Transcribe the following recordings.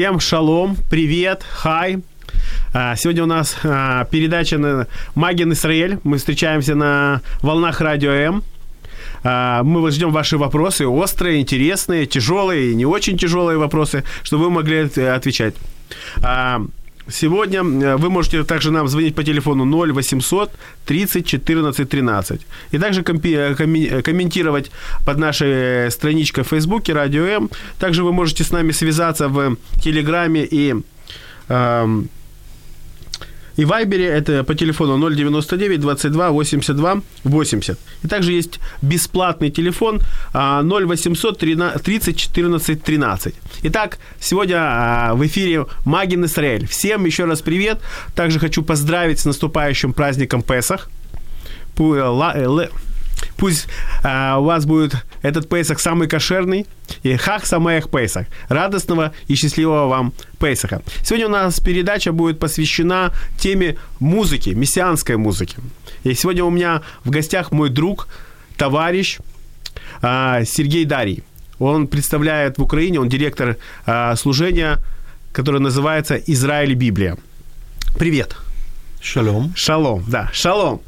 Всем шалом, привет, хай. А, Сегодня у нас а, передача на Магин Израиль. Мы встречаемся на волнах радио М. А, Мы вас ждем ваши вопросы, острые, интересные, тяжелые не очень тяжелые вопросы, чтобы вы могли э, отвечать. Сегодня э, вы можете также нам звонить по телефону 0 800 30 14 13. И также э, э, комментировать под нашей страничкой в Фейсбуке Радио М. Также вы можете с нами связаться в Телеграме и эм, и в Вайбере это по телефону 099 22 82 80. И также есть бесплатный телефон а, 0800 30 14 13. Итак, сегодня а, в эфире Магин Израиль. Всем еще раз привет. Также хочу поздравить с наступающим праздником Песах. Э, э, Пусть а, у вас будет этот Песах самый кошерный. И хах самех Песах. Радостного и счастливого вам Песаха. Сегодня у нас передача будет посвящена теме музыки, мессианской музыки. И сегодня у меня в гостях мой друг, товарищ а, Сергей Дарий. Он представляет в Украине, он директор а, служения, которое называется «Израиль Библия». Привет. Шалом. Шалом, да, шалом.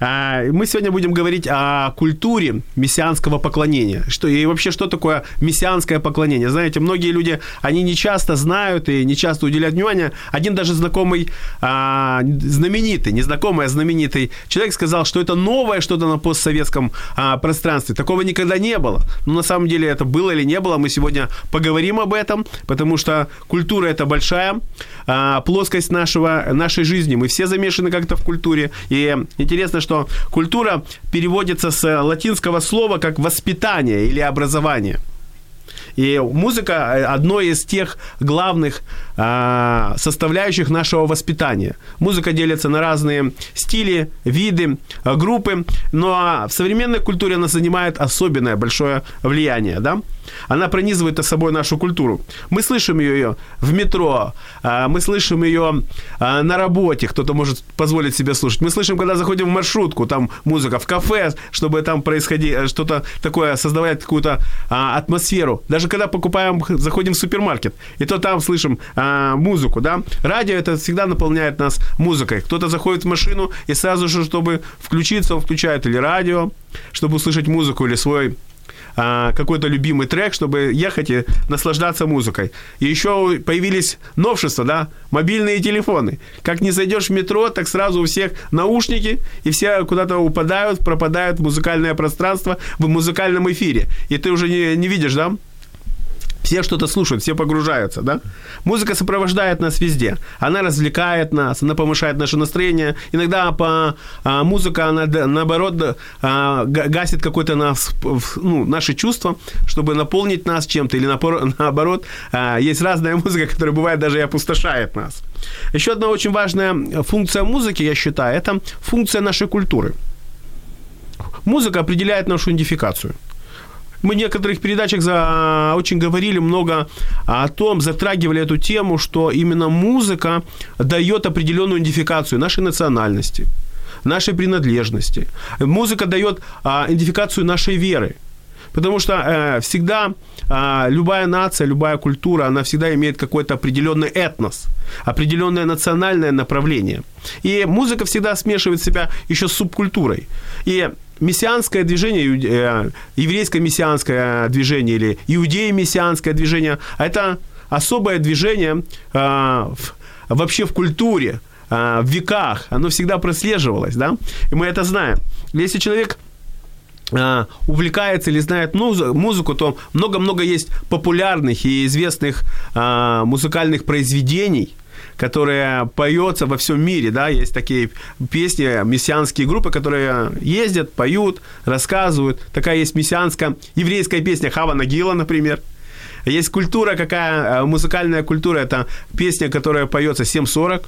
А, Мы сегодня будем говорить о культуре мессианского поклонения. Что, и вообще, что такое мессианское поклонение? Знаете, многие люди, они не часто знают и не часто уделяют внимание. Один даже знакомый, а, знаменитый, не знакомый, а знаменитый человек сказал, что это новое что-то на постсоветском а, пространстве. Такого никогда не было. Но на самом деле это было или не было, мы сегодня поговорим об этом, потому что культура – это большая плоскость нашего, нашей жизни. Мы все замешаны как-то в культуре. И интересно, что культура переводится с латинского слова как воспитание или образование. И музыка э, одно из тех главных а, составляющих нашего воспитания. Музыка делится на разные стили, виды, а, группы, но в современной культуре она занимает особенное большое влияние, да? Она пронизывает собой нашу культуру. Мы слышим ее в метро, а, мы слышим ее а, на работе, кто-то может позволить себе слушать. Мы слышим, когда заходим в маршрутку, там музыка, в кафе, чтобы там происходило что-то такое, создавать какую-то а, атмосферу. Даже когда покупаем, заходим в супермаркет, и то там слышим музыку, да. Радио это всегда наполняет нас музыкой. Кто-то заходит в машину и сразу же, чтобы включиться, он включает или радио, чтобы услышать музыку, или свой а, какой-то любимый трек, чтобы ехать и наслаждаться музыкой. И еще появились новшества, да, мобильные телефоны. Как не зайдешь в метро, так сразу у всех наушники, и все куда-то упадают, пропадают в музыкальное пространство, в музыкальном эфире. И ты уже не, не видишь, да, все что-то слушают, все погружаются, да? Музыка сопровождает нас везде. Она развлекает нас, она повышает наше настроение. Иногда по, а, музыка, она наоборот а, га- гасит какое-то нас, ну, наши чувства, чтобы наполнить нас чем-то. Или наоборот, а, есть разная музыка, которая бывает даже и опустошает нас. Еще одна очень важная функция музыки, я считаю, это функция нашей культуры. Музыка определяет нашу идентификацию. Мы в некоторых передачах за, очень говорили много о том, затрагивали эту тему, что именно музыка дает определенную идентификацию нашей национальности, нашей принадлежности. Музыка дает а, идентификацию нашей веры. Потому что э, всегда э, любая нация, любая культура, она всегда имеет какой-то определенный этнос, определенное национальное направление. И музыка всегда смешивает себя еще с субкультурой. И мессианское движение, э, еврейское мессианское движение или иудеи-мессианское движение, это особое движение э, вообще в культуре, э, в веках. Оно всегда прослеживалось, да? И мы это знаем. Если человек а, увлекается или знает музы- музыку, то много-много есть популярных и известных а, музыкальных произведений, которые поется во всем мире, да, есть такие песни, мессианские группы, которые ездят, поют, рассказывают. Такая есть мессианская еврейская песня Хава Нагила, например. Есть культура, какая, э, музыкальная культура, это песня, которая поется 7.40,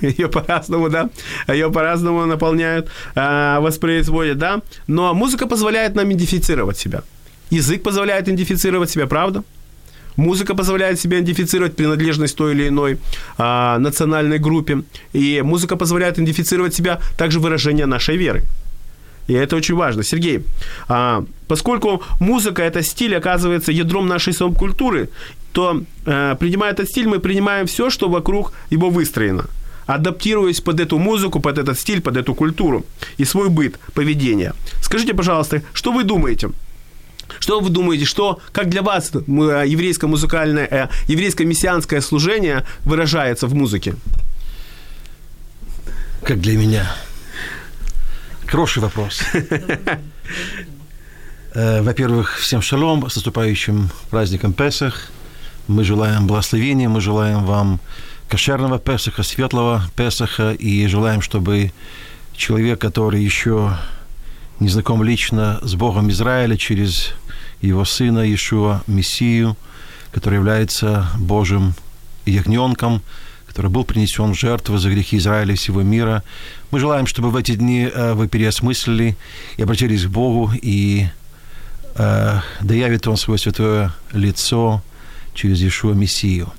ее по-разному, да, ее по-разному наполняют, э, воспроизводят, да, но музыка позволяет нам идентифицировать себя. Язык позволяет идентифицировать себя, правда? Музыка позволяет себе идентифицировать принадлежность той или иной а, национальной группе. И музыка позволяет идентифицировать себя также выражение нашей веры. И это очень важно. Сергей, а, поскольку музыка – это стиль, оказывается, ядром нашей субкультуры, то, а, принимая этот стиль, мы принимаем все, что вокруг его выстроено адаптируясь под эту музыку, под этот стиль, под эту культуру и свой быт, поведение. Скажите, пожалуйста, что вы думаете? Что вы думаете, что, как для вас еврейское музыкальное, э, еврейское мессианское служение выражается в музыке? Как для меня? Хороший вопрос. Э, во-первых, всем шалом, с наступающим праздником Песах. Мы желаем благословения, мы желаем вам кошерного Песаха, светлого Песаха, и желаем, чтобы человек, который еще не знаком лично с Богом Израиля через его сына Иешуа, Мессию, который является Божьим ягненком, который был принесен в жертву за грехи Израиля и всего мира. Мы желаем, чтобы в эти дни э, вы переосмыслили и обратились к Богу, и э, да явит Он свое святое лицо через Иешуа Мессию.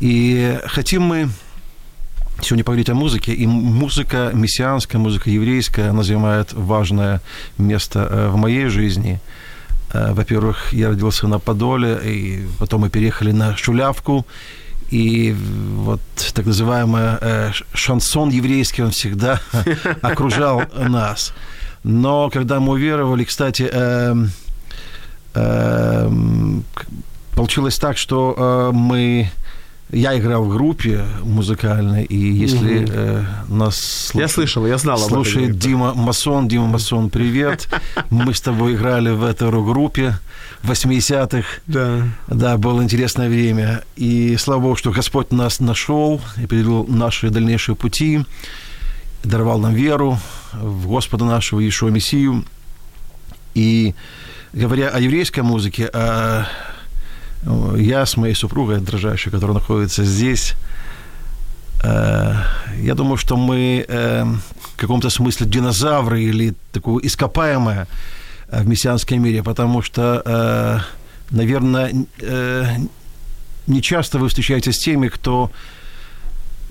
И хотим мы сегодня поговорить о музыке. И музыка мессианская, музыка еврейская, она занимает важное место э, в моей жизни. Э, во-первых, я родился на Подоле, и потом мы переехали на Шулявку. И вот так называемый э, шансон еврейский, он всегда окружал нас. Но когда мы уверовали, кстати, получилось так, что мы я играл в группе музыкальной, и если угу. э, нас слуш... я слышал, я знал слушает Дима Масон, Дима Масон, привет, мы с тобой играли в этой группе в 80-х, да. да, было интересное время, и слава Богу, что Господь нас нашел и определил наши дальнейшие пути, даровал нам веру в Господа нашего Иешуа Мессию, и говоря о еврейской музыке, о я с моей супругой, дрожащей, которая находится здесь, э, я думаю, что мы э, в каком-то смысле динозавры или такое ископаемое э, в мессианском мире, потому что, наверное, не часто вы встречаетесь с теми, кто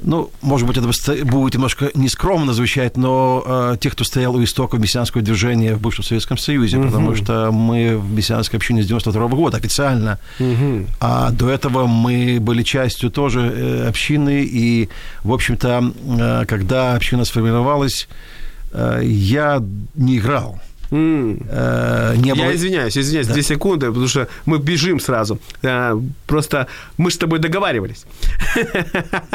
ну, может быть, это будет немножко нескромно звучать, но э, те, кто стоял у истоков мессианского движения в бывшем Советском Союзе, угу. потому что мы в мессианской общине с 92 -го года официально, угу. а до этого мы были частью тоже э, общины, и, в общем-то, э, когда община сформировалась, э, я не играл. Mm. Э, не было... Я извиняюсь, извиняюсь, да. две секунды, потому что мы бежим сразу. Э, просто мы с тобой договаривались.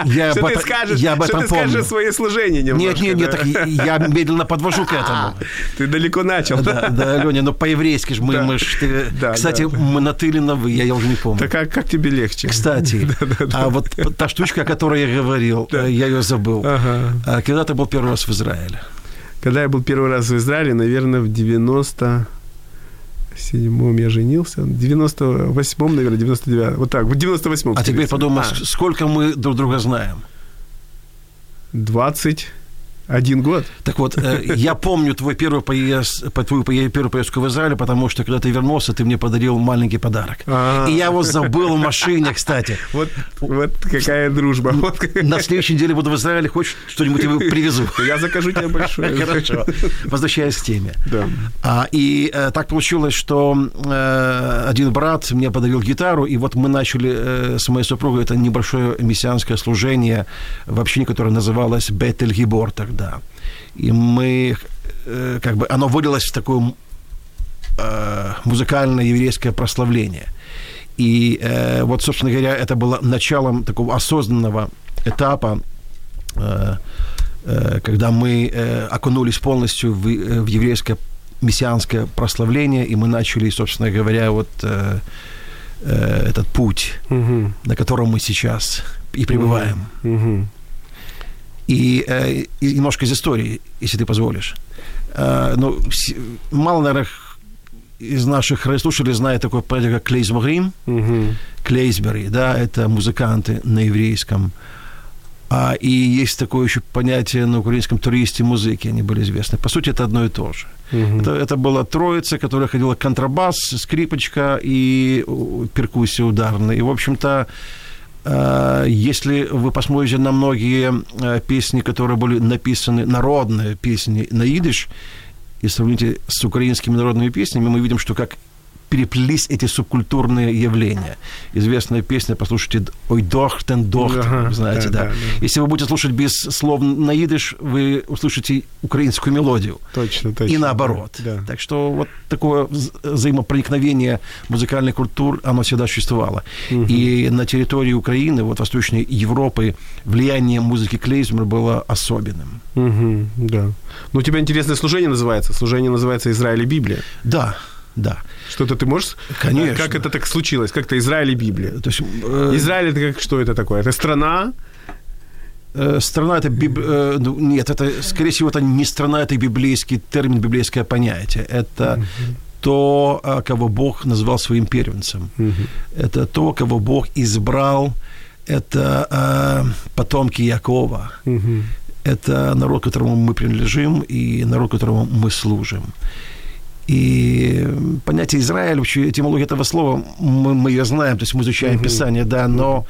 Я что ты скажешь, я об этом что ты скажешь свои служения немножко. Нет, нет, нет, так я медленно подвожу к этому. Ты далеко начал. Да, да, Леня, но по-еврейски же мы, мы ж, ты, да, кстати, да. мы на ты или на вы, я уже не помню. Так как, как тебе легче? Кстати, да, да, да. а вот та штучка, о которой я говорил, да. я ее забыл. Ага. А когда ты был первый раз в Израиле? Когда я был первый раз в Израиле, наверное, в 90 седьмом я женился, в 98-м, наверное, 99 вот так, в 98-м. А теперь подумай, а. сколько мы друг друга знаем? 20 один год. Так вот, э, я помню твой первый поезд, твою первую поездку в Израиль, потому что, когда ты вернулся, ты мне подарил маленький подарок. А-а-а. И я его забыл в машине, кстати. Вот, вот какая дружба. На следующей неделе буду в Израиле, хочешь, что-нибудь привезу? Я закажу тебе большое. Хорошо. Возвращаясь к теме. Да. А, и э, так получилось, что э, один брат мне подарил гитару, и вот мы начали с моей супругой это небольшое мессианское служение в общине, которое называлось Бетель Гибор да. И мы, э, как бы, оно вылилось в такое э, музыкальное еврейское прославление. И э, вот, собственно говоря, это было началом такого осознанного этапа, э, э, когда мы э, окунулись полностью в, э, в еврейское мессианское прославление, и мы начали, собственно говоря, вот э, э, этот путь, угу. на котором мы сейчас и пребываем. Угу. И, э, немножко из истории, если ты позволишь. Э, ну, мало, наверное, из наших радиослушателей знает такой понятие, как клейзмогрим, Угу. клейзбери, да, это музыканты на еврейском. А, и есть такое еще понятие на украинском туристе музыки, они были известны. По сути, это одно и то же. Это, это была троица, которая ходила контрабас, скрипочка и перкуссия ударная. И, в общем-то, если вы посмотрите на многие э, песни, которые были написаны, народные песни на идиш, и сравните с украинскими народными песнями, мы видим, что как переплелись эти субкультурные явления. Известная песня, послушайте, «Ой, дохтен, дохтен», Ага, знаете, да, да. да. Если вы будете слушать без слов на идиш, вы услышите украинскую мелодию. Точно, точно. И наоборот. Да. Так что вот такое вза- взаимопроникновение музыкальных культур, оно всегда существовало. И на территории Украины, вот Восточной Европы, влияние музыки клейзмер было особенным. Мгм, да. Ну, у тебя интересное служение называется. Служение называется «Израиль и Библия». Да, да. Что-то ты можешь... Конечно. Как это так случилось? Как-то Израиль и Библия. То есть, э, Израиль это как что это такое? Это страна? э, страна это биб- э, ну, нет, это скорее всего это не страна, это библейский термин, библейское понятие. Это то, а, кого Бог назвал своим первенцем. Это то, кого Бог избрал. Это э, потомки Якова. Это народ, которому мы принадлежим, и народ, которому мы служим. И понятие Израиль, вообще этимология этого слова, мы, мы ее знаем, то есть мы изучаем Писание, да, но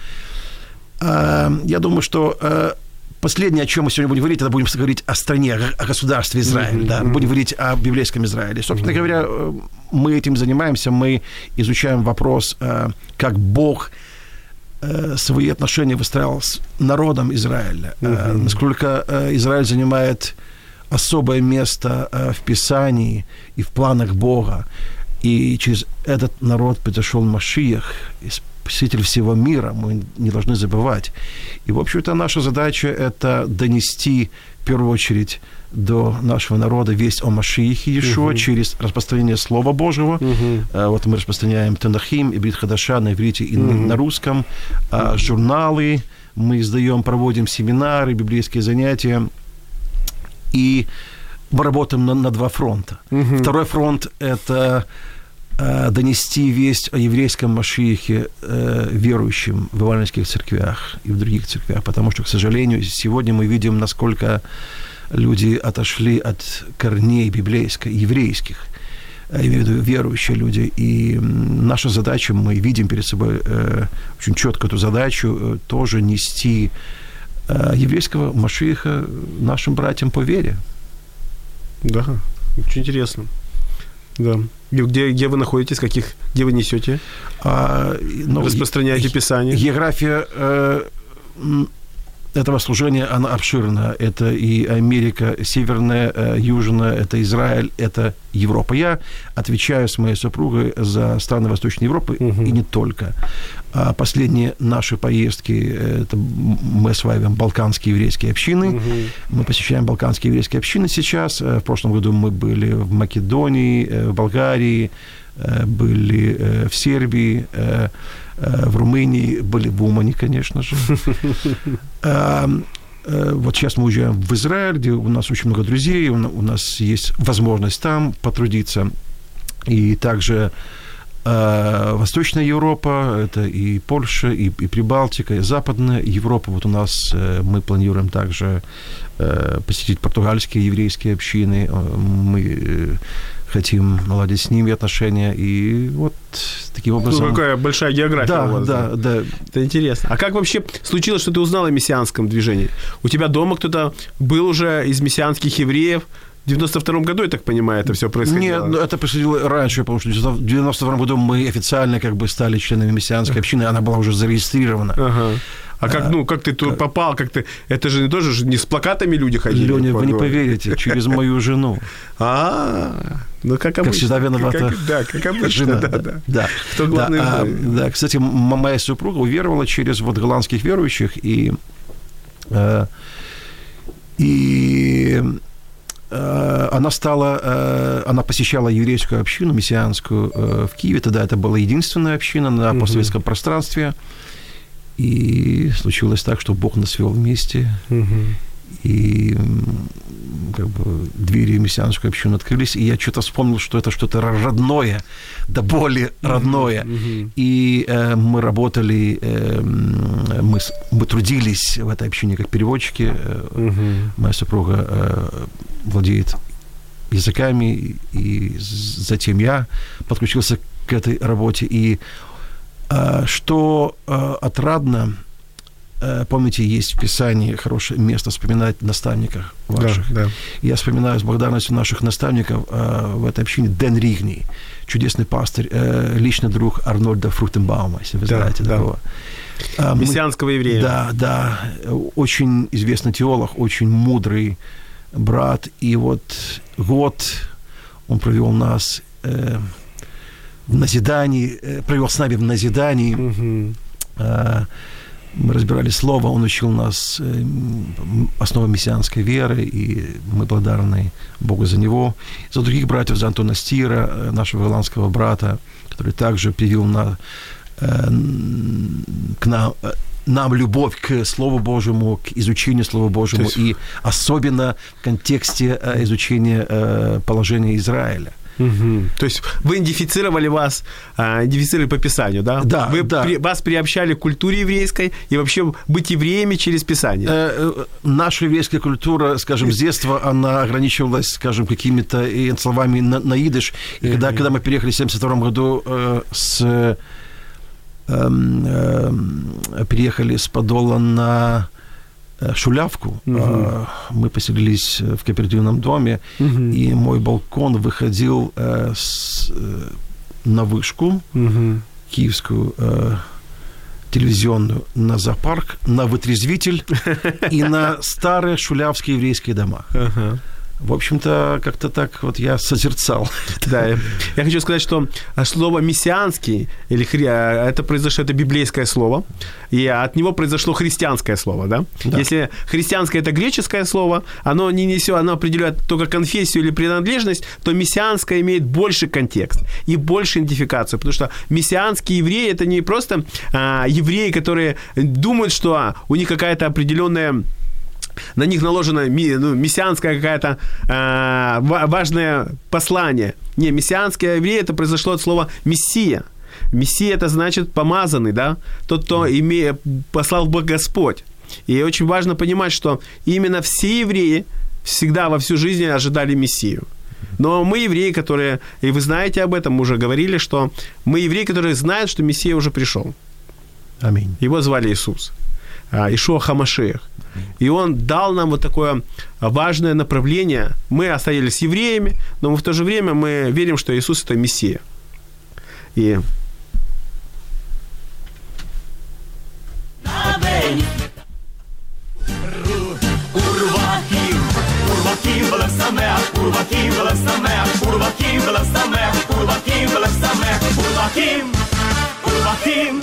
э, я думаю, что э, последнее, о чем мы сегодня будем говорить, это будем говорить о стране, о государстве Израиль, да, будем говорить о библейском Израиле. Собственно говоря, э, мы этим занимаемся, мы изучаем вопрос, э, как Бог э, свои отношения выстраивал с народом Израиля, э, насколько Израиль занимает особое место э, в Писании и в планах Бога. И через этот народ пришел Машиях, Спаситель всего мира, мы не должны забывать. И, в общем-то, наша задача – это донести, в первую очередь, до нашего народа весть о Машиихе Иешуа через распространение Слова Божьего. Э, Вот мы распространяем Танахим и Брит Хадаша на иврите и на- на русском. А Журналы мы издаем, проводим семинары, библейские занятия. И мы работаем на, на два фронта. Второй фронт – это э, донести весть о еврейском Машиихе э, верующим в евангельских церквях и в других церквях, потому что, к сожалению, сегодня мы видим, насколько люди отошли от корней библейских, еврейских, я имею в виду верующие люди. И наша задача, мы видим перед собой э, очень четко эту задачу, э, тоже нести еврейского Машииха нашим братьям по вере. Да, очень интересно. Да. Где, где вы находитесь, каких, где вы несете? А, ну, Распространяете е- Писание? География э, этого служения, она обширна. Это и Америка, Северная, э, Южная, это Израиль, это Европа. Я отвечаю с моей супругой за страны Восточной Европы и не только. А последние наши поездки, э, это мы осваиваем балканские еврейские общины. Мы посещаем балканские еврейские общины сейчас. Э, В прошлом году мы были в Македонии, в Болгарии, были в Сербии, в Румынии, были в Умане, конечно же. Э, Вот сейчас мы уезжаем в Израиль, где у нас очень много друзей, у на- у нас есть возможность там потрудиться. И также э, Восточная Европа, это и Польша, и, и Прибалтика, и Западная Европа. Вот у нас э, мы планируем также э, посетить португальские еврейские общины. Э, Мы э, хотим наладить с ними отношения. И вот таким Ну, образом... какая большая география да, у вас. да, да. Это интересно. А как вообще случилось, что ты узнал о мессианском движении? У тебя дома кто-то был уже из мессианских евреев? В 92 году, я так понимаю, это все происходило? Нет, ну, это происходило раньше, потому что в 92 году мы официально как бы стали членами мессианской общины, она была уже зарегистрирована. Ага. А как, ну, как ты тут попал, как ты... Это же тоже же не с плакатами люди ходили? Леня, вы не поверите, через мою жену. А, ну как обычно. всегда виновата Как- да, как обычно, Жена, да, да. да. Кто главный да, а, да, кстати, моя супруга уверовала через вот голландских верующих, и, э, и э, она стала, э, она посещала еврейскую общину, мессианскую э, в Киеве, тогда это была единственная община на постсоветском пространстве, и случилось так, что Бог нас свел вместе, Мгм. и как бы двери мессианской общины открылись, и я что-то вспомнил, что это что-то родное, да более родное. Mm-hmm. И э, мы работали, э, мы, мы трудились в этой общине как переводчики. Mm-hmm. Моя супруга э, владеет языками, и затем я подключился к этой работе. И что э, отрадно, Э, помните, есть в Писании хорошее место вспоминать наставников ваших. Да, да. Я вспоминаю с благодарностью наших наставников в этой общине Дэн Ригни, чудесный пастырь, э, личный друг Арнольда Фрутенбаума, если вы да, знаете да. такого. А, Мессианского еврея. Да, да. Очень известный теолог, очень мудрый брат. И вот год он провел нас э, в назидании, э, провел с нами в назидании. Угу. Э, мы разбирали слово, он учил нас э, основам мессианской веры, и мы благодарны Богу за него. За других братьев, за Антона Стира, э, нашего голландского брата, который также привил на, к нам, нам любовь к Слову Божьему, к изучению Слова Божьему, есть... и особенно в контексте изучения положения Израиля – Угу. То есть вы идентифицировали вас, а, идентифицировали по Писанию, да? Да. Вы да. При, вас приобщали к культуре еврейской и вообще быть евреями через Писание. Э, э, наша еврейская культура, скажем, с детства, она ограничивалась, скажем, какими-то словами на, на идыш. И когда, когда мы переехали в 72 году э, с... Э, э, переехали с Подола на шулявку. Угу. Мы поселились в кооперативном доме, угу. и мой балкон выходил э, с, на вышку угу. киевскую телевизионную, на зоопарк, на вытрезвитель и на старые шулявские еврейские дома. Ага в общем-то, как-то так вот я созерцал. Да, я хочу сказать, что слово «мессианский» или хри... А, это произошло, это библейское слово, и от него произошло христианское слово, да? да. Если христианское – это греческое слово, оно не несет, оно определяет только конфессию или принадлежность, то мессианское имеет больше контекст и больше идентификацию, потому что мессианские евреи – это не просто а, евреи, которые думают, что у них какая-то определенная на них наложено ну, мессианское какое-то э, важное послание. Не, мессианское евреи это произошло от слова «мессия». Мессия – это значит помазанный, да? Тот, кто име, послал Бог Господь. И очень важно понимать, что именно все евреи всегда во всю жизнь ожидали Мессию. Но мы евреи, которые, и вы знаете об этом, мы уже говорили, что мы евреи, которые знают, что Мессия уже пришел. Аминь. Его звали Иисус. А, Ишуа Хамашех. И он дал нам вот такое важное направление. Мы остались евреями, но в то же время мы верим, что Иисус – это Мессия. И Урвахим,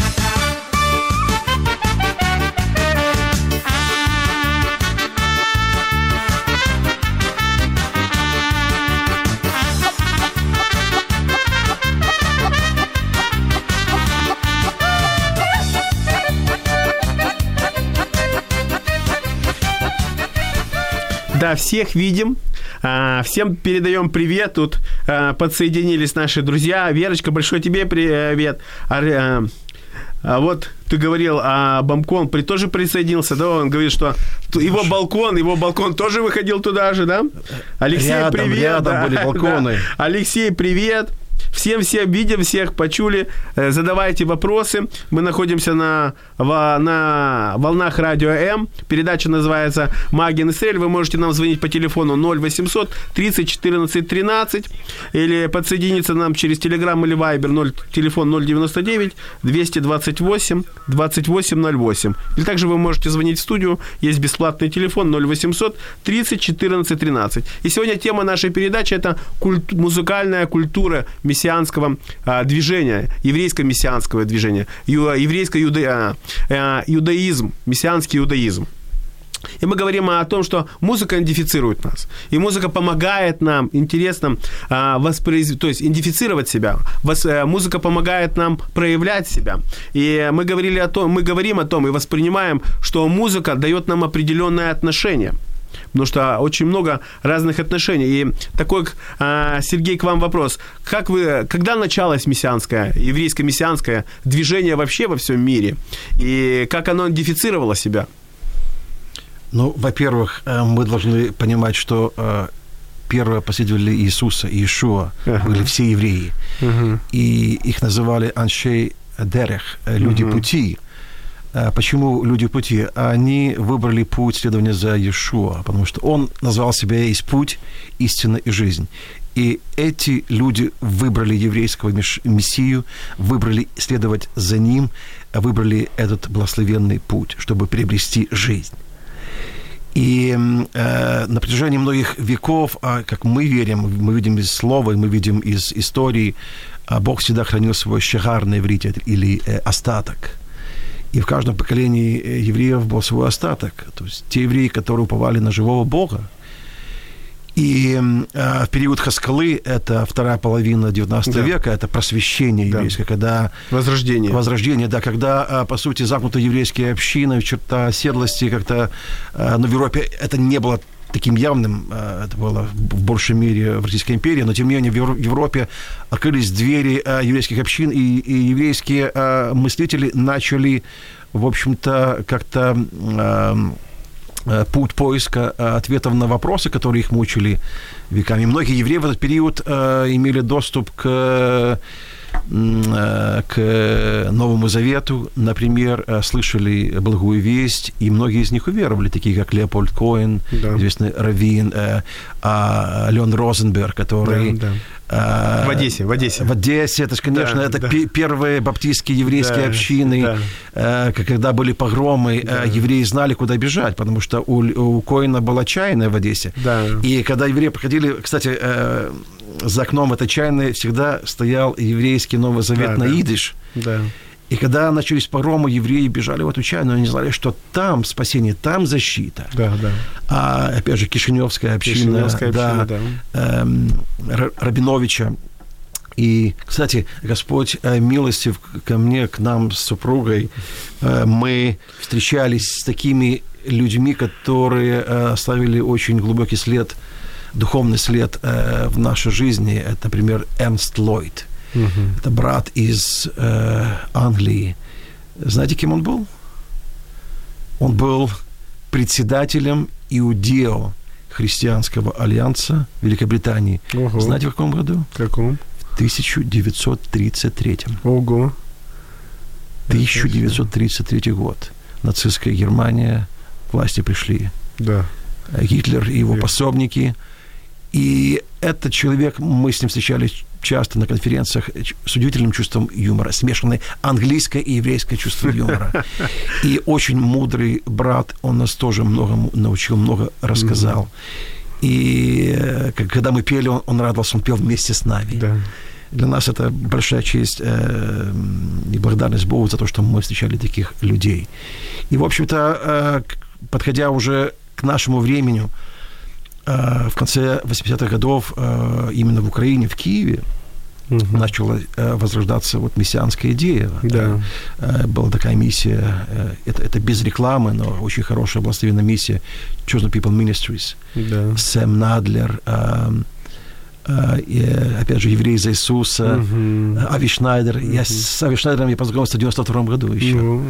всех видим. А, всем передаем привет. Тут а, подсоединились наши друзья. Верочка, большой тебе привет. А, а вот ты говорил, а Бамкон при тоже присоединился, да? Он говорит, что его балкон, его балкон тоже выходил туда же, да? Алексей, рядом, привет. Рядом да, были балконы. Да. Алексей, привет. Всем всем видим, всех почули. Э, задавайте вопросы. Мы находимся на, на волнах радио М. Передача называется «Магия Нестрель». Вы можете нам звонить по телефону 0800 30 14 13 или подсоединиться нам через Telegram или Viber 0, телефон 099 228 2808. Или также вы можете звонить в студию. Есть бесплатный телефон 0800 30 14 13. И сегодня тема нашей передачи – это культ, музыкальная культура мессианского а, движения, еврейско-мессианского движения, еврейско-иудаизм, а, мессианский иудаизм. И мы говорим о том, что музыка идентифицирует нас. И музыка помогает нам, интересно, а, воспроизвести, то есть идентифицировать себя. Вос, э, музыка помогает нам проявлять себя. И мы говорили о том, мы говорим о том и воспринимаем, что музыка дает нам определенное отношение – Потому что очень много разных отношений. И такой, а, Сергей, к вам вопрос. Как вы, когда началось мессианское, еврейское мессианское движение вообще во всем мире? И как оно идентифицировало себя? Ну, во-первых, э, мы должны понимать, что э, первые последователи Иисуса, Иешуа, ага. были все евреи. Ага. И их называли аншей дерех, э, люди ага. пути. Почему люди пути? Они выбрали путь следования за Иешуа, потому что он назвал себя есть путь, истина и жизнь. И эти люди выбрали еврейского мессию, выбрали следовать за ним, выбрали этот благословенный путь, чтобы приобрести жизнь. И э, на протяжении многих веков, а как мы верим, мы видим из слова, мы видим из истории, а Бог всегда хранил свой шагар на иврите или э, остаток. И в каждом поколении э, евреев был свой остаток. То есть те евреи, которые уповали на живого Бога, и э, в период Хаскалы, это вторая половина 19 да. века, это просвещение еврейское, да. когда... Возрождение. Возрождение, да, когда, э, по сути, замкнуты еврейские общины, черта оседлости, как-то... Э, но в Европе это не было таким явным, э, это было в большей мере в Российской империи, но тем не менее в Европе открылись двери э, еврейских общин, и, и еврейские э, мыслители начали, в общем-то, как-то Э, путь поиска ответов на вопросы, которые их мучили веками. Многие евреи в этот период имели доступ к к Новому Завету, например, слышали благую весть, и многие из них уверовали, такие как Леопольд Коэн, да. известный Равин, а Леон Розенберг, который да, да. А, в Одессе, в Одессе. В Одессе, это же, конечно, да, это да. первые баптистские еврейские да, общины, да. Э, когда были погромы, да. Э, евреи знали, куда бежать, потому что у, у Коина была чайная в Одессе. Да. И когда евреи приходили, кстати, э, за окном этой чайной всегда стоял еврейский Новый Завет да, на да. идиш. Да. И когда начались погромы, евреи бежали в эту чайную, они знали, что там спасение, там защита. Да, да. А, опять же, Кишиневская община, Кишиневская община да, да. Эм, Рабиновича. И, кстати, Господь э, милостив ко мне, к нам с супругой. Э, мы встречались с такими людьми, которые э, оставили очень глубокий след, духовный след в нашей жизни. Это, например, Эрнст Ллойд – Угу. Это брат из э, Англии. Знаете, кем он был? Он был председателем Иудео христианского альянса Великобритании. Ого. Знаете, в каком году? В каком? В 1933. Ого. 1933 год. Нацистская Германия, власти пришли. Да. Гитлер и его пособники. И этот человек, мы с ним встречались часто на конференциях с удивительным чувством юмора, смешанное английское и еврейское чувство юмора. И очень мудрый брат, он нас тоже много научил, много рассказал. И э, когда мы пели, он, он радовался, он пел вместе с нами. Да. Для нас это большая честь э, и благодарность Богу за то, что мы встречали таких людей. И, в общем-то, э, подходя уже к нашему времени, в конце 80-х годов э, именно в Украине, в Киеве, угу. начала э, возрождаться вот мессианская идея. Да. Была такая миссия, это, это без рекламы, но очень хорошая благословенная миссия Chosen People Ministries. Да. Сэм Надлер, и, опять же, еврей за Иисуса, угу. Ави Шнайдер. Угу. Я с Ави Шнайдером я познакомился в 92 году еще. Ну.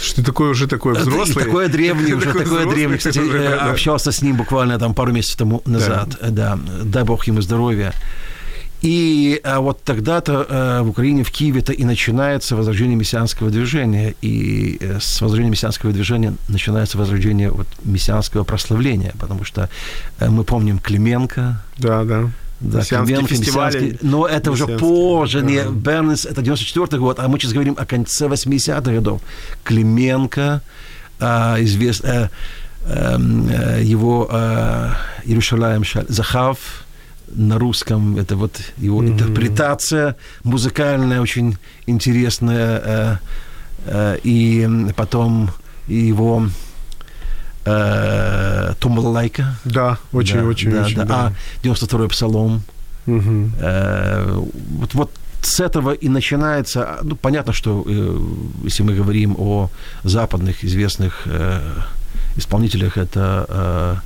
Что ты такой уже такой взрослый? Такое древний, уже такое древний. Кстати, общался с ним буквально там пару месяцев тому назад. Да. Дай бог ему здоровья. И а вот тогда-то э, в Украине, в Киеве-то и начинается возрождение мессианского движения. И э, с возрождения мессианского движения начинается возрождение вот, мессианского прославления, потому что э, мы помним Клименко. Да, да. Да, Клименко, мессианский, но это уже позже, да. не Бернес, это 94 год, а мы сейчас говорим о конце 80-х годов. Клименко, э, извест, э, э, его э, Иерушалаем Захав, на русском, это вот его mm-hmm. интерпретация музыкальная, очень интересная, э, э, и потом его э, Тумалайка. Да, очень, да, очень, да, очень. Да. Да. А 92-й псалом. Угу. Э, вот, вот с этого и начинается, ну, понятно, что э, если мы говорим о западных известных э, исполнителях это э,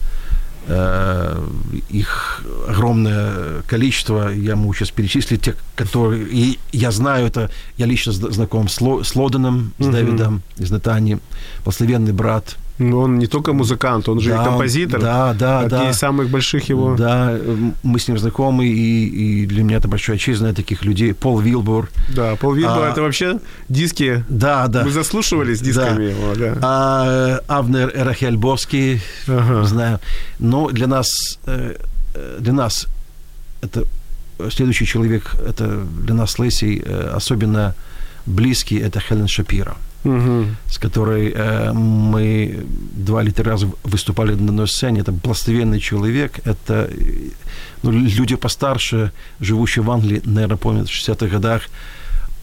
э, их огромное количество. Я могу сейчас перечислить те, которые... И я знаю это, я лично зна- знаком с, Ло, с Лоденом, с Мгм. Дэвидом из Натани, благословенный брат. Он не только музыкант, он же Да, и композитор. Да, да, Одни да. из самых больших его. Да, мы с ним знакомы, и, и для меня это большая честь знать таких людей. Пол Вилбур. Да, Пол Вилбо А. это вообще диски. Да, да. Мы заслушивались дисками его, да. А, э, Авнер Рахельбовский, Ага. знаю. Но для нас, э, э, для нас это следующий человек, это для нас Лесей э, особенно близкий, это Хелен Шапира, Мгм. с которой э, мы два или три раза выступали на одной сцене. Это благословенный человек, это э, ну, люди постарше, живущие в Англии, наверное, помнят в 60-х годах,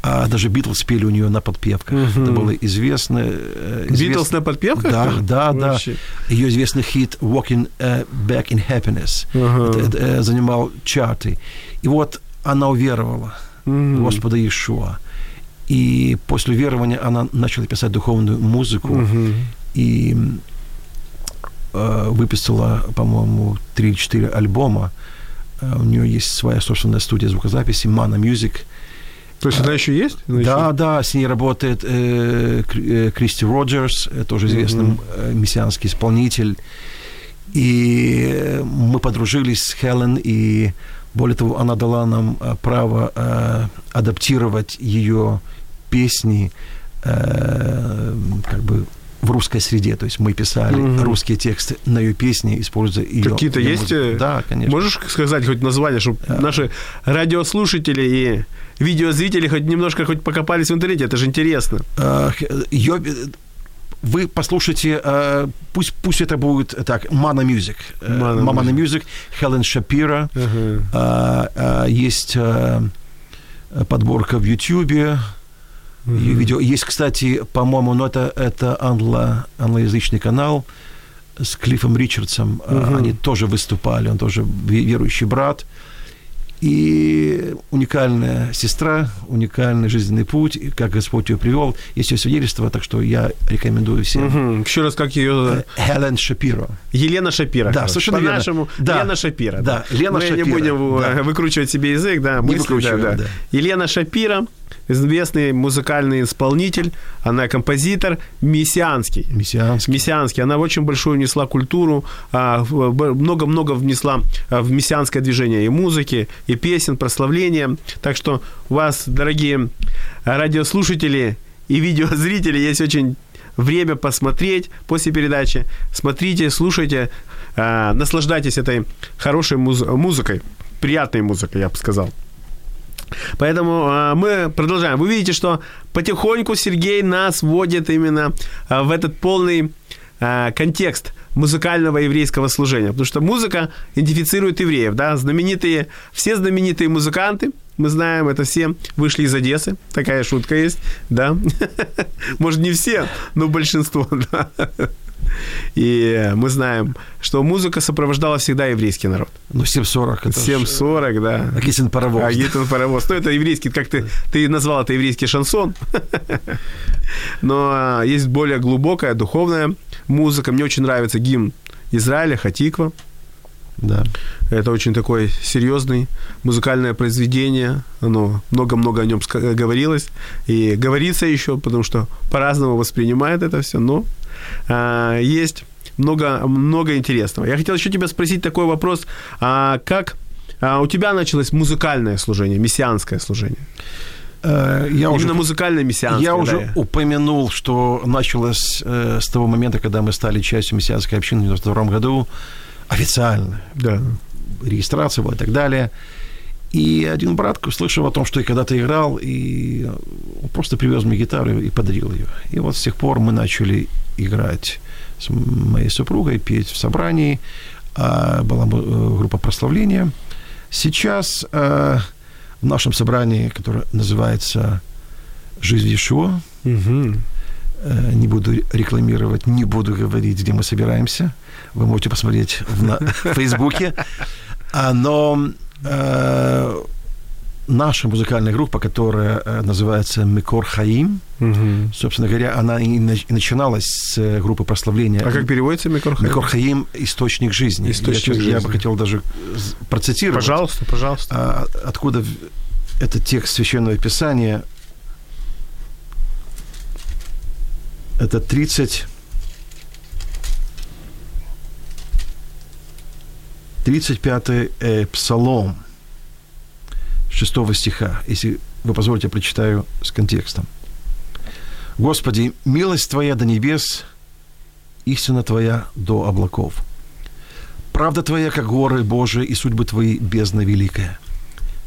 а даже Битлз пели у нее на подпевках. Мгм. Это было известно. э, Битлз на подпевках? Да, да, да. Ее известный хит «Walking uh, Back in Happiness» Ага. это- это, э, занимал чарты. И вот она уверовала Мгм. Господа Иешуа. И после верования она начала писать духовную музыку Мгм. и э, выпустила, по-моему, 3-4 альбома. Э, У нее есть своя собственная студия звукозаписи «Mana Music». То есть она еще есть? Она Да, еще- да, с ней работает э, э, Кристи Роджерс, э, тоже известный э, мессианский исполнитель. И э, мы подружились с Хелен, и более того, она дала нам э, право э, адаптировать ее песни э, как бы в русской среде. То есть мы писали Мгм. русские тексты на ее песни, используя ее. Какие-то ее есть? музыку. э, Да, конечно. Можешь сказать хоть название, чтобы Да. наши радиослушатели и видеозрители хоть немножко хоть покопались в интернете? Это же интересно. Э, х- её, э, вы послушайте, э, пусть, пусть это будет так. Э, Mana Mana Music, Хелен Шапира. Э, э, Есть э, подборка в Ютьюбе. Её видео. Есть, кстати, по-моему, но это, это англо, англоязычный канал с Клиффом Ричардсом. Мгм. Они тоже выступали, он тоже ве- верующий брат. И уникальная сестра, уникальный жизненный путь, как Господь ее привел. Есть ее свидетельство, так что я рекомендую всем. Мгм. Еще раз, как ее... Э, Хелен Шапиро. Елена Шапира. Да, совершенно верно. По-нашему, Да. Лена Шапира. Да, Лена Мы не Шапира, будем э, да. выкручивать себе язык, да, Не мысли, выкручиваем, да, да. да. Елена Шапира, известный музыкальный исполнитель, она композитор, мессианский. Мессианский. Мессианский. Она очень большую внесла культуру, а, много-много внесла а, в мессианское движение и музыки, и песен, прославления. Так что у вас, дорогие радиослушатели и видеозрители, есть очень время посмотреть после передачи. Смотрите, слушайте, а, наслаждайтесь этой хорошей муз- музыкой, приятной музыкой, я бы сказал. Поэтому а, мы продолжаем. Вы видите, что потихоньку Сергей нас вводит именно а, в этот полный а, контекст музыкального еврейского служения. Потому что музыка идентифицирует евреев. Да? Знаменитые, все знаменитые музыканты, мы знаем, это все вышли из Одессы. Такая шутка есть, да. Может, не все, но большинство, да. И мы знаем, что музыка сопровождала всегда еврейский народ. Ну, 740. это ж 7.40, да. Акисин паровоз. А Гитон паровоз. Ну, это еврейский, как ты, ты назвал это еврейский шансон. Но есть более глубокая духовная музыка. Мне очень нравится гимн Израиля, Хатиква. Да. Это очень такое серьезное музыкальное произведение. Оно много-много о нем говорилось. И говорится еще, потому что по-разному воспринимает это все. Но а, есть много, много интересного. Я хотел еще тебя спросить такой вопрос. А как а, у тебя началось музыкальное служение, мессианское служение? Э, Я уже, Именно музыкальное мессианское. я да, уже упомянул, что началось э, с того момента, когда мы стали частью мессианской общины в 92 году, официально. Да. Регистрация была и так далее. И один брат услышал о том, что я когда-то играл, и он просто привез мне гитару и подарил ее. И вот с тех пор мы начали играть с моей супругой, петь в собрании. А, Была э, группа прославления. Сейчас э, в нашем собрании, которое называется «Жизнь Ишуа». Э, не буду рекламировать, не буду говорить, где мы собираемся. Вы можете посмотреть в, на, в Фейсбуке. А, Но э, наша музыкальная группа, которая э, называется Микор Хаим, Мгм. собственно говоря, она и нач- и начиналась с э, группы прославления. А как переводится Микорхай? Микор Хаим – источник жизни. Источник я, честно, я бы жизни. хотел даже процитировать. Пожалуйста, пожалуйста. а, откуда этот текст Священного Писания. Это 30... 35-й э, псалом 6 стиха. Если вы позволите, прочитаю с контекстом. «Господи, милость Твоя до небес, истина Твоя до облаков. Правда Твоя, как горы Божии, и судьбы Твои бездна великая.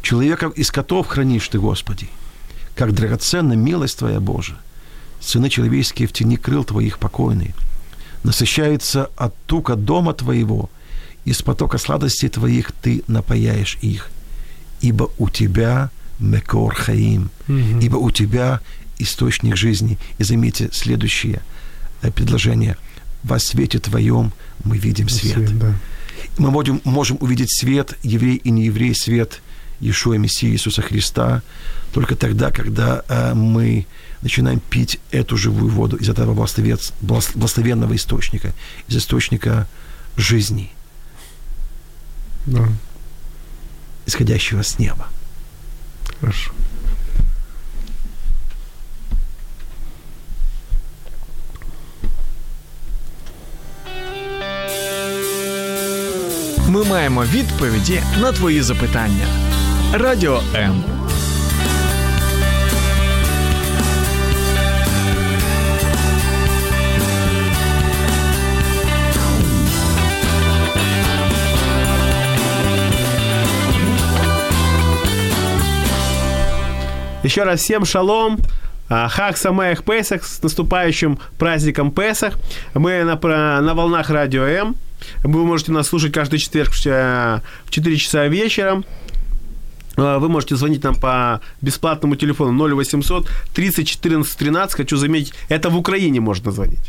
Человеков и скотов хранишь Ты, Господи. Как драгоценна милость Твоя, Боже. Сыны человеческие в тени крыл Твоих покойные. Насыщается от тука дома Твоего, из потока сладостей Твоих Ты напаяешь их. Ибо у Тебя Мекор Хаим, ибо у Тебя источник жизни. И заметьте следующее предложение. Во свете Твоем мы видим свет. Да. Мы можем, можем увидеть свет, еврей и нееврей, свет Иешуа Мессии Иисуса Христа, только тогда, когда э, мы начинаем пить эту живую воду из этого благословенного источника, из источника жизни, Да. исходящего с неба. Хорошо. Ми маємо відповіді на твої запитання. Радіо М. Еще раз всем шалом. А, Хак Самех Песах с наступающим праздником Песах. Мы на, на волнах Радио М. Вы можете нас слушать каждый четверг в 4 часа вечера. А, Вы можете звонить нам по бесплатному телефону 0800 30 14 13. Хочу заметить, это в Украине можно звонить.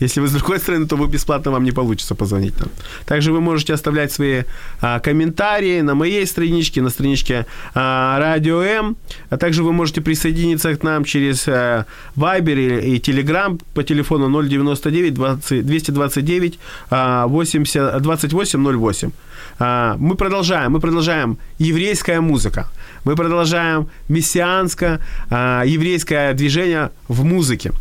Если вы с другой стороны, то вы бесплатно вам не получится позвонить нам. Также вы можете оставлять свои а, комментарии на моей страничке, на страничке а, Радио М. А также вы можете присоединиться к нам через а, Viber и, и Telegram по телефону 099 20 229 а, 80 2808. Мы продолжаем, мы продолжаем еврейская музыка. Мы продолжаем мессианское а, движение в музыке.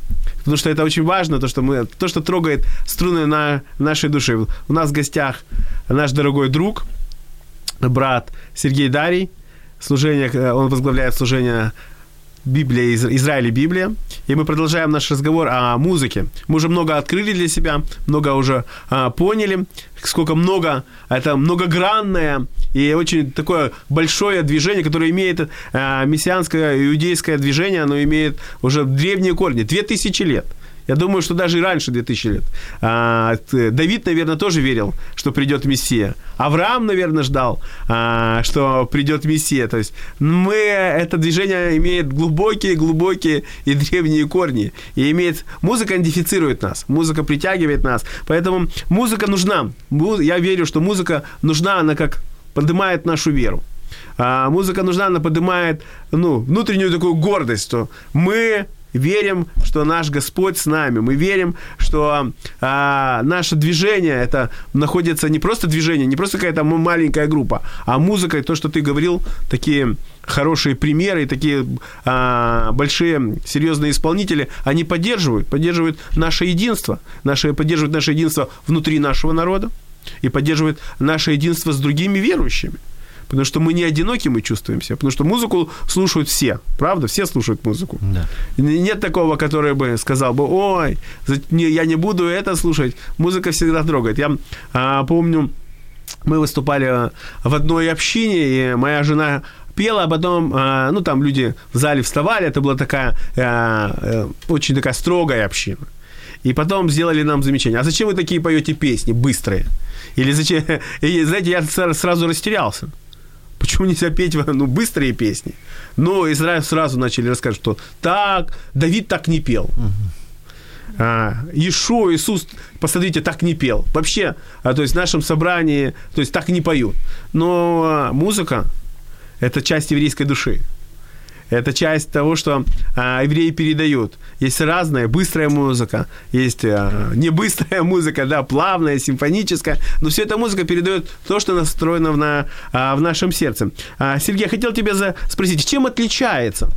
Потому что это очень важно, то, что, мы, то, что трогает струны на нашей души. У нас в гостях наш дорогой друг, брат Сергей Дарий. Служение, э, он возглавляет служение Библия, Из- Израиль и Библия. И мы продолжаем наш разговор о музыке. Мы уже много открыли для себя, много уже а, поняли, сколько много, это многогранное и очень такое большое движение, которое имеет а, мессианское иудейское движение, оно имеет уже древние корни, 2000 лет. Я думаю, что даже и раньше 2000 лет. А, Давид, наверное, тоже верил, что придет Мессия. Авраам, наверное, ждал, а, что придет Мессия. То есть мы, это движение имеет глубокие-глубокие и древние корни. И имеет... Музыка идентифицирует нас, музыка притягивает нас. Поэтому музыка нужна. Я верю, что музыка нужна, она как поднимает нашу веру. А, музыка нужна, она поднимает ну, внутреннюю такую гордость, что мы верим, что наш Господь с нами. Мы верим, что а, наше движение это находится не просто движение, не просто какая-то маленькая группа, а музыка, то, что ты говорил, такие хорошие примеры, такие а, большие серьезные исполнители, они поддерживают, поддерживают наше единство, наше, поддерживают наше единство внутри нашего народа и поддерживают наше единство с другими верующими. Потому что мы не одиноки, мы чувствуем себя. Потому что музыку слушают все. Правда? Все слушают музыку. Да. Нет такого, который бы сказал бы, ой, я не буду это слушать. Музыка всегда трогает. Я а, помню, мы выступали а, в одной общине, и моя жена пела, а потом, а, ну, там люди в зале вставали, это была такая, а, э, очень такая строгая община. И потом сделали нам замечание, а зачем вы такие поете песни быстрые? Или зачем? И, знаете, я сра- сразу растерялся. Почему нельзя петь ну, быстрые песни? Ну, и сразу, начали рассказывать, что так, Давид так не пел. А, Иешуа, Иисус, посмотрите, так не пел. Вообще, а, то есть в нашем собрании, то есть так не поют. Но а, музыка, Это часть еврейской души. Это часть того, что а, евреи передают. Есть разная, быстрая музыка, есть а, не быстрая музыка, да, плавная, симфоническая, но вся эта музыка передает то, что настроено в, на, а, в нашем сердце. А, Сергей, хотел тебя за, спросить, чем отличается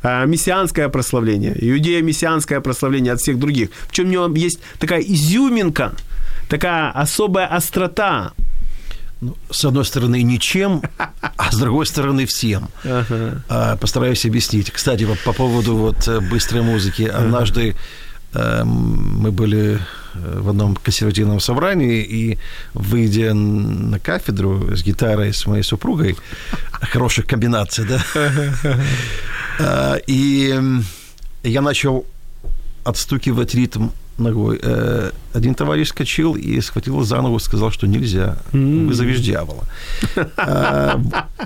мессианское прославление, иудея мессианское прославление от всех других? В чем у него есть такая изюминка, такая особая острота, ну, с одной стороны, ничем, а с другой стороны, всем. Ага. А, постараюсь объяснить. Кстати, вот по поводу вот э, быстрой музыки. Однажды э, мы были э, в одном консервативном собрании, и выйдя на кафедру с гитарой с моей супругой, хорошая комбинация, да, и я начал отстукивать ритм ногой. Э, один товарищ скочил и схватил за ногу, сказал, что нельзя, вызовешь дьявола. Э,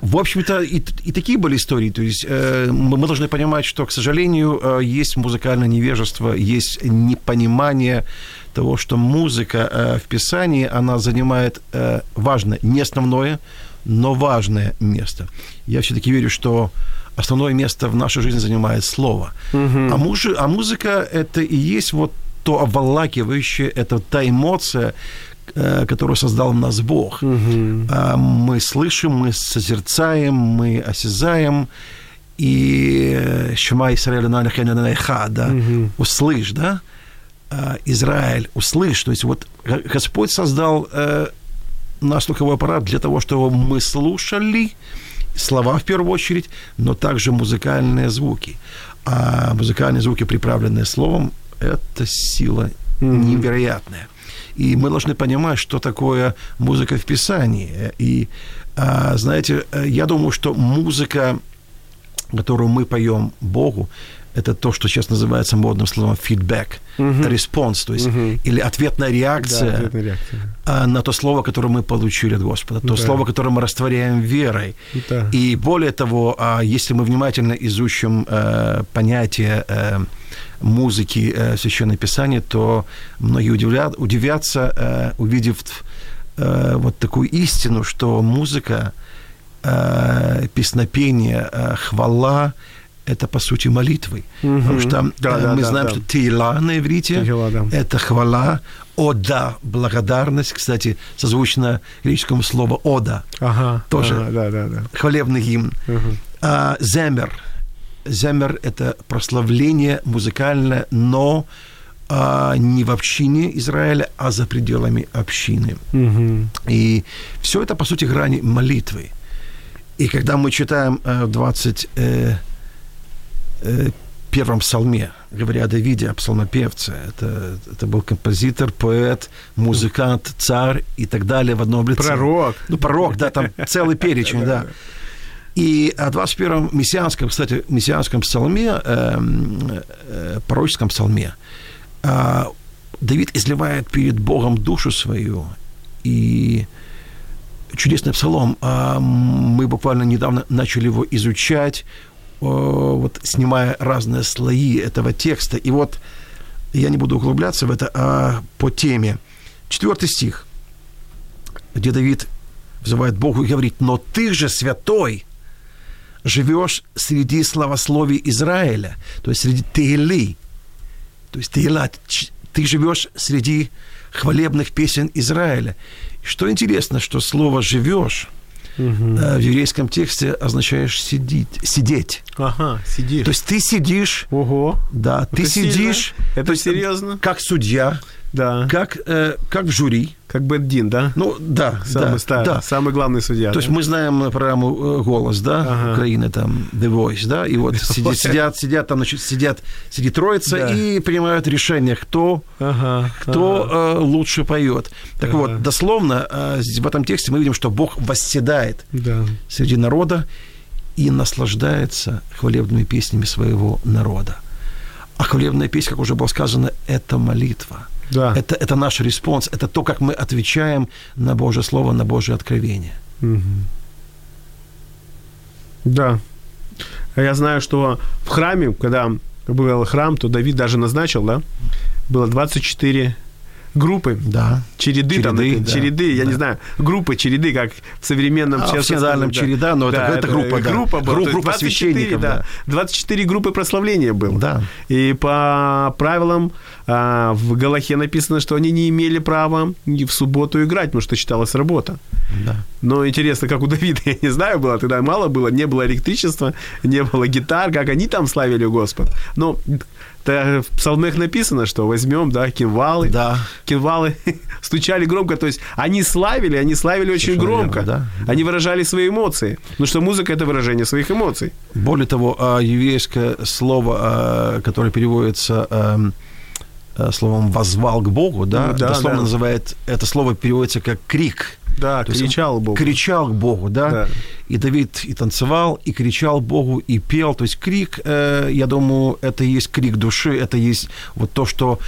в общем-то, и, и такие были истории. То есть э, мы должны понимать, что, к сожалению, есть музыкальное невежество, есть непонимание того, что музыка в Писании, она занимает важное, не основное, но важное место. Я все-таки верю, что основное место в нашей жизни занимает слово. Угу. А, муж, а музыка это и есть вот то обволакивающее, это та эмоция, э, которую создал в нас Бог. Угу. Мы слышим, мы созерцаем, мы осязаем, и Шма Исраэль да, угу. услышь, да, а, Израиль, услышь. То есть вот Господь создал э, наш слуховой аппарат для того, чтобы мы слушали слова в первую очередь, но также музыкальные звуки. А музыкальные звуки, приправленные словом, это сила невероятная. И мы должны понимать, что такое музыка в Писании. И, а, знаете, я думаю, что музыка, которую мы поем Богу, это то, что сейчас называется модным словом фидбэк, э response, то есть, э или ответная реакция, да, ответная реакция на то слово, которое мы получили от Господа, то да. слово, которое мы растворяем верой. Да. И более того, а, если мы внимательно изучим э, понятие э, музыки э, Священное Писание, то многие удивлят, удивятся, э, увидев э, вот такую истину, что музыка, э, песнопение, э, хвала – это, по сути, молитвы. Угу. Потому что да, э, мы да, знаем, да. что тейла на иврите тейла, да. – это хвала, ода – благодарность. Кстати, созвучно греческому слову ода. Ага, тоже ага, да, да, да. хвалебный гимн. Угу. А, земер – Земер – это прославление музыкальное, но а, не в общине Израиля, а за пределами общины. Угу. И все это, по сути, грани молитвы. И когда мы читаем э, в 21 э, э, псалме, говоря о Давиде, о псалмопевце, это, это был композитор, поэт, музыкант, царь и так далее в одном лице. Пророк. Ну, пророк, да, там целый перечень, да. И о 21-м мессианском, кстати, мессианском псалме, э, э, пророческом псалме, э, Давид изливает перед Богом душу свою. И чудесный псалом. Э, мы буквально недавно начали его изучать, э, вот, снимая разные слои этого текста. И вот я не буду углубляться в это, а по теме. Четвертый стих, где Давид взывает Богу и говорит, «Но ты же святой, живешь среди славословий Израиля, то есть среди Теили, то есть Теила, ты живешь среди хвалебных песен Израиля. Что интересно, что слово «живешь» угу. в еврейском тексте означаешь сидеть. сидеть. Ага, сидишь. То есть ты сидишь. Ого. Да, ты Это сидишь. Сильно. Это серьезно? Как судья. Да. Как, э, как в жюри. Как Бендин, да? Ну, да. Самый, да, старый, да. самый главный судья. То да? есть мы знаем программу э, «Голос», да, ага. Украины, там, The Voice, да, и вот сидят, сидят, сидят там, значит, сидят, сидит троица да. и принимают решение, кто, ага, кто ага. Э, лучше поет. Так ага. вот, дословно э, в этом тексте мы видим, что Бог восседает да. среди народа и наслаждается хвалебными песнями своего народа. А хвалебная песня, как уже было сказано, это молитва – да. Это, это наш response, это то, как мы отвечаем на Божье Слово, на Божье откровение. Угу. Да. Я знаю, что в храме, когда был храм, то Давид даже назначил, да, было 24 группы, Да. череды, там, Череды, это, да, череды, я да. не знаю, группы, череды, как в современном А, в синодальном сказать, череда, но это- это группа, да. группа была. Групп- То есть группа 24, священников, да. 24 группы прославления было. Да. И по правилам а, в Галахе написано, что они не имели права в субботу играть, потому что считалась работа. Да. Но интересно, как у Давида, я не знаю, было тогда мало было, не было электричества, не было гитар, как они там славили Господа. Но та- в псалмах написано, что возьмем, да, кимвалы, Да. кимвалы стучали громко, то есть они славили, они славили очень Совершенно громко, верно, да. они выражали свои эмоции, потому что музыка это выражение своих эмоций. Более того, а, еврейское слово, а, которое переводится эм, э, словом «возвал к Богу», да, Ну да, дословно да. называет, это слово переводится как «крик». Да, То кричал Бог. Кричал к Богу, да? Да. И Давид и танцевал, и кричал Богу, и пел. То есть крик, э, я думаю, это и есть крик души, это есть вот то, что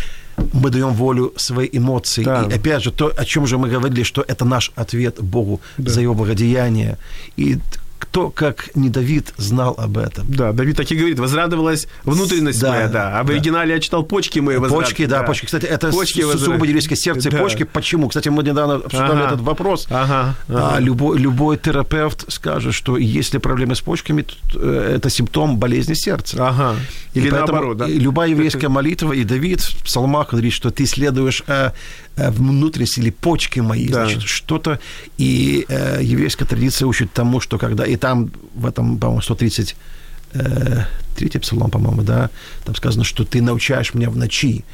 мы даем волю своей эмоции. Да. И опять же, то, о чем же мы говорили, что это наш ответ Богу Да. за его благодеяние. И кто, как не Давид, знал об этом. Да, Давид так и говорит, возрадовалась внутренность Да, моя, да. А в да. оригинале я читал почки мои возрадовались. Почки, да, почки. Кстати, это Почки с- возра- сугубо еврейское сердце Да. почки. Почему? Кстати, мы недавно обсуждали Ага. этот вопрос. Ага, ага. А любой, любой терапевт скажет, что если проблемы с почками, то э, это симптом болезни сердца. Ага. Или И наоборот, да? любая еврейская молитва, и Давид в псалмах говорит, что ты следуешь э, э, внутренности или почки мои, Да. значит, что-то. И э, еврейская традиция учит тому, что когда... И там в этом, по-моему, 130 э, третий псалом, по-моему, да, там сказано, что ты научаешь меня в ночи.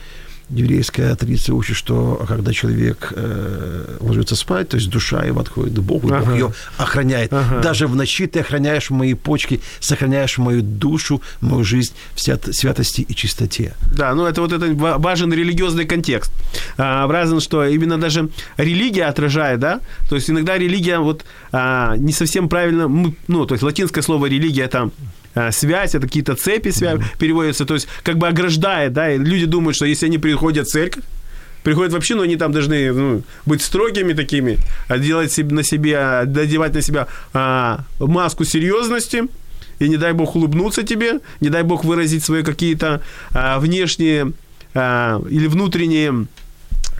Еврейская традиция учит, что когда человек э, ложится спать, то есть душа его отходит к Богу, и Бог Ага. ее охраняет. Ага. Даже в ночи ты охраняешь мои почки, сохраняешь мою душу, мою жизнь в свят- святости и чистоте. Да, ну это вот это ва- важен религиозный контекст. А, разно, что именно даже религия отражает, да, то есть иногда религия вот а, не совсем правильно, ну, то есть латинское слово религия там связь, это какие-то цепи свя- переводятся, то есть как бы ограждает, да, и люди думают, что если они приходят в церковь, приходят вообще, но они там должны ну, быть строгими такими, а делать себе, на себе, надевать на себя а, маску серьезности, и не дай бог улыбнуться тебе, не дай бог выразить свои какие-то а, внешние а, или внутренние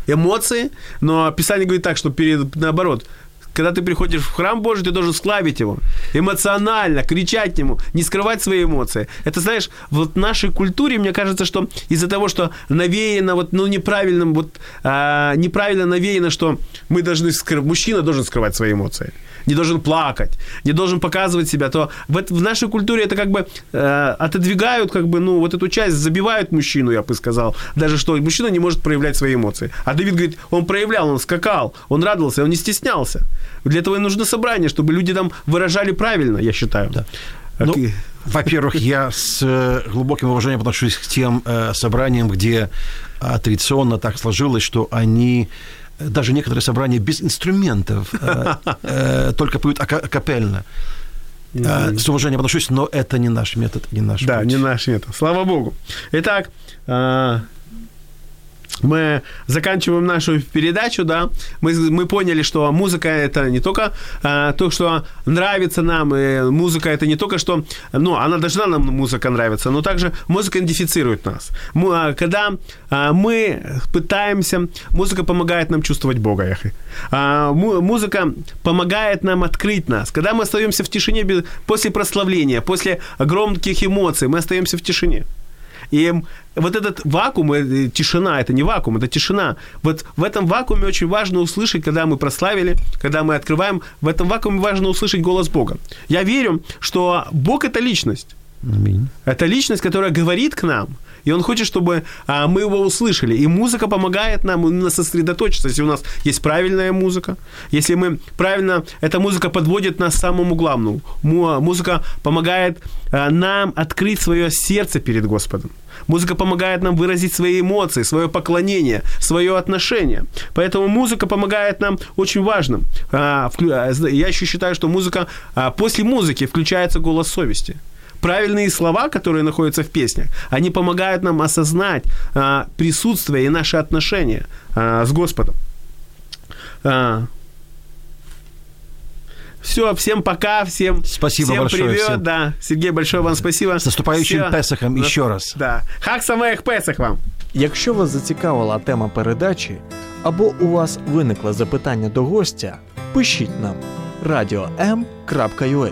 эмоции, но Писание говорит так, что перед, наоборот, когда ты приходишь в храм Божий, ты должен славить его, эмоционально, кричать ему, не скрывать свои эмоции. Это, знаешь, вот в нашей культуре, мне кажется, что из-за того, что навеяно, вот, ну, неправильным, вот, а, неправильно навеяно, что мы должны, скры- мужчина должен скрывать свои эмоции, не должен плакать, не должен показывать себя, то в, в нашей культуре это как бы э, отодвигают, как бы, ну, вот эту часть, забивают мужчину, я бы сказал, даже что мужчина не может проявлять свои эмоции. А Давид говорит, он проявлял, он скакал, он радовался, он не стеснялся. Для этого и нужно собрание, чтобы люди там выражали правильно, я считаю. Да. Ну, во-первых, я с э, глубоким уважением отношусь к тем э, собраниям, где а, традиционно так сложилось, что они э, даже некоторые собрания без инструментов э, э, только поют ака- акапельно. Э, С уважением отношусь, но это не наш метод, не наш Да, не наш нет. Слава Богу. Итак, а, мы заканчиваем нашу передачу, да. Мы, мы поняли, что музыка это не только а, то, что нравится нам, и музыка это не только что, ну, она должна нам музыка нравиться, но также музыка идентифицирует нас. Му- а, Когда а, мы пытаемся, музыка помогает нам чувствовать Бога, Яхи. Му- Музыка помогает нам открыть нас. Когда мы остаемся в тишине без- после прославления, после громких эмоций, мы остаемся в тишине. И м, вот этот вакуум, э, тишина, это не вакуум, это тишина. Вот в этом вакууме очень важно услышать, когда мы прославили, когда мы открываем, в этом вакууме важно услышать голос Бога. Я верю, что Бог – это личность. Аминь. Это личность, которая говорит к нам, и он хочет, чтобы а, мы его услышали. И музыка помогает нам именно сосредоточиться. Если у нас есть правильная музыка, если мы правильно, эта музыка подводит нас к самому главному. Му- Музыка помогает а, нам открыть свое сердце перед Господом. Музыка помогает нам выразить свои эмоции, свое поклонение, свое отношение. Поэтому музыка помогает нам очень важным. А, а, Я еще считаю, что музыка, а, после музыки включается голос совести правильные слова, которые находятся в песнях, они помогают нам осознать а, присутствие и наши отношения а, с Господом. все, всем пока, всем, Спасибо всем большое привет, всем. да. Сергей, большое вам спасибо. С наступающим Всё. Песохом На- еще раз. Да. Хак самих Песах вам. Якщо вас зацікавила тема передачі, або у вас виникло запитання до гостя, пишіть нам radio.m.ua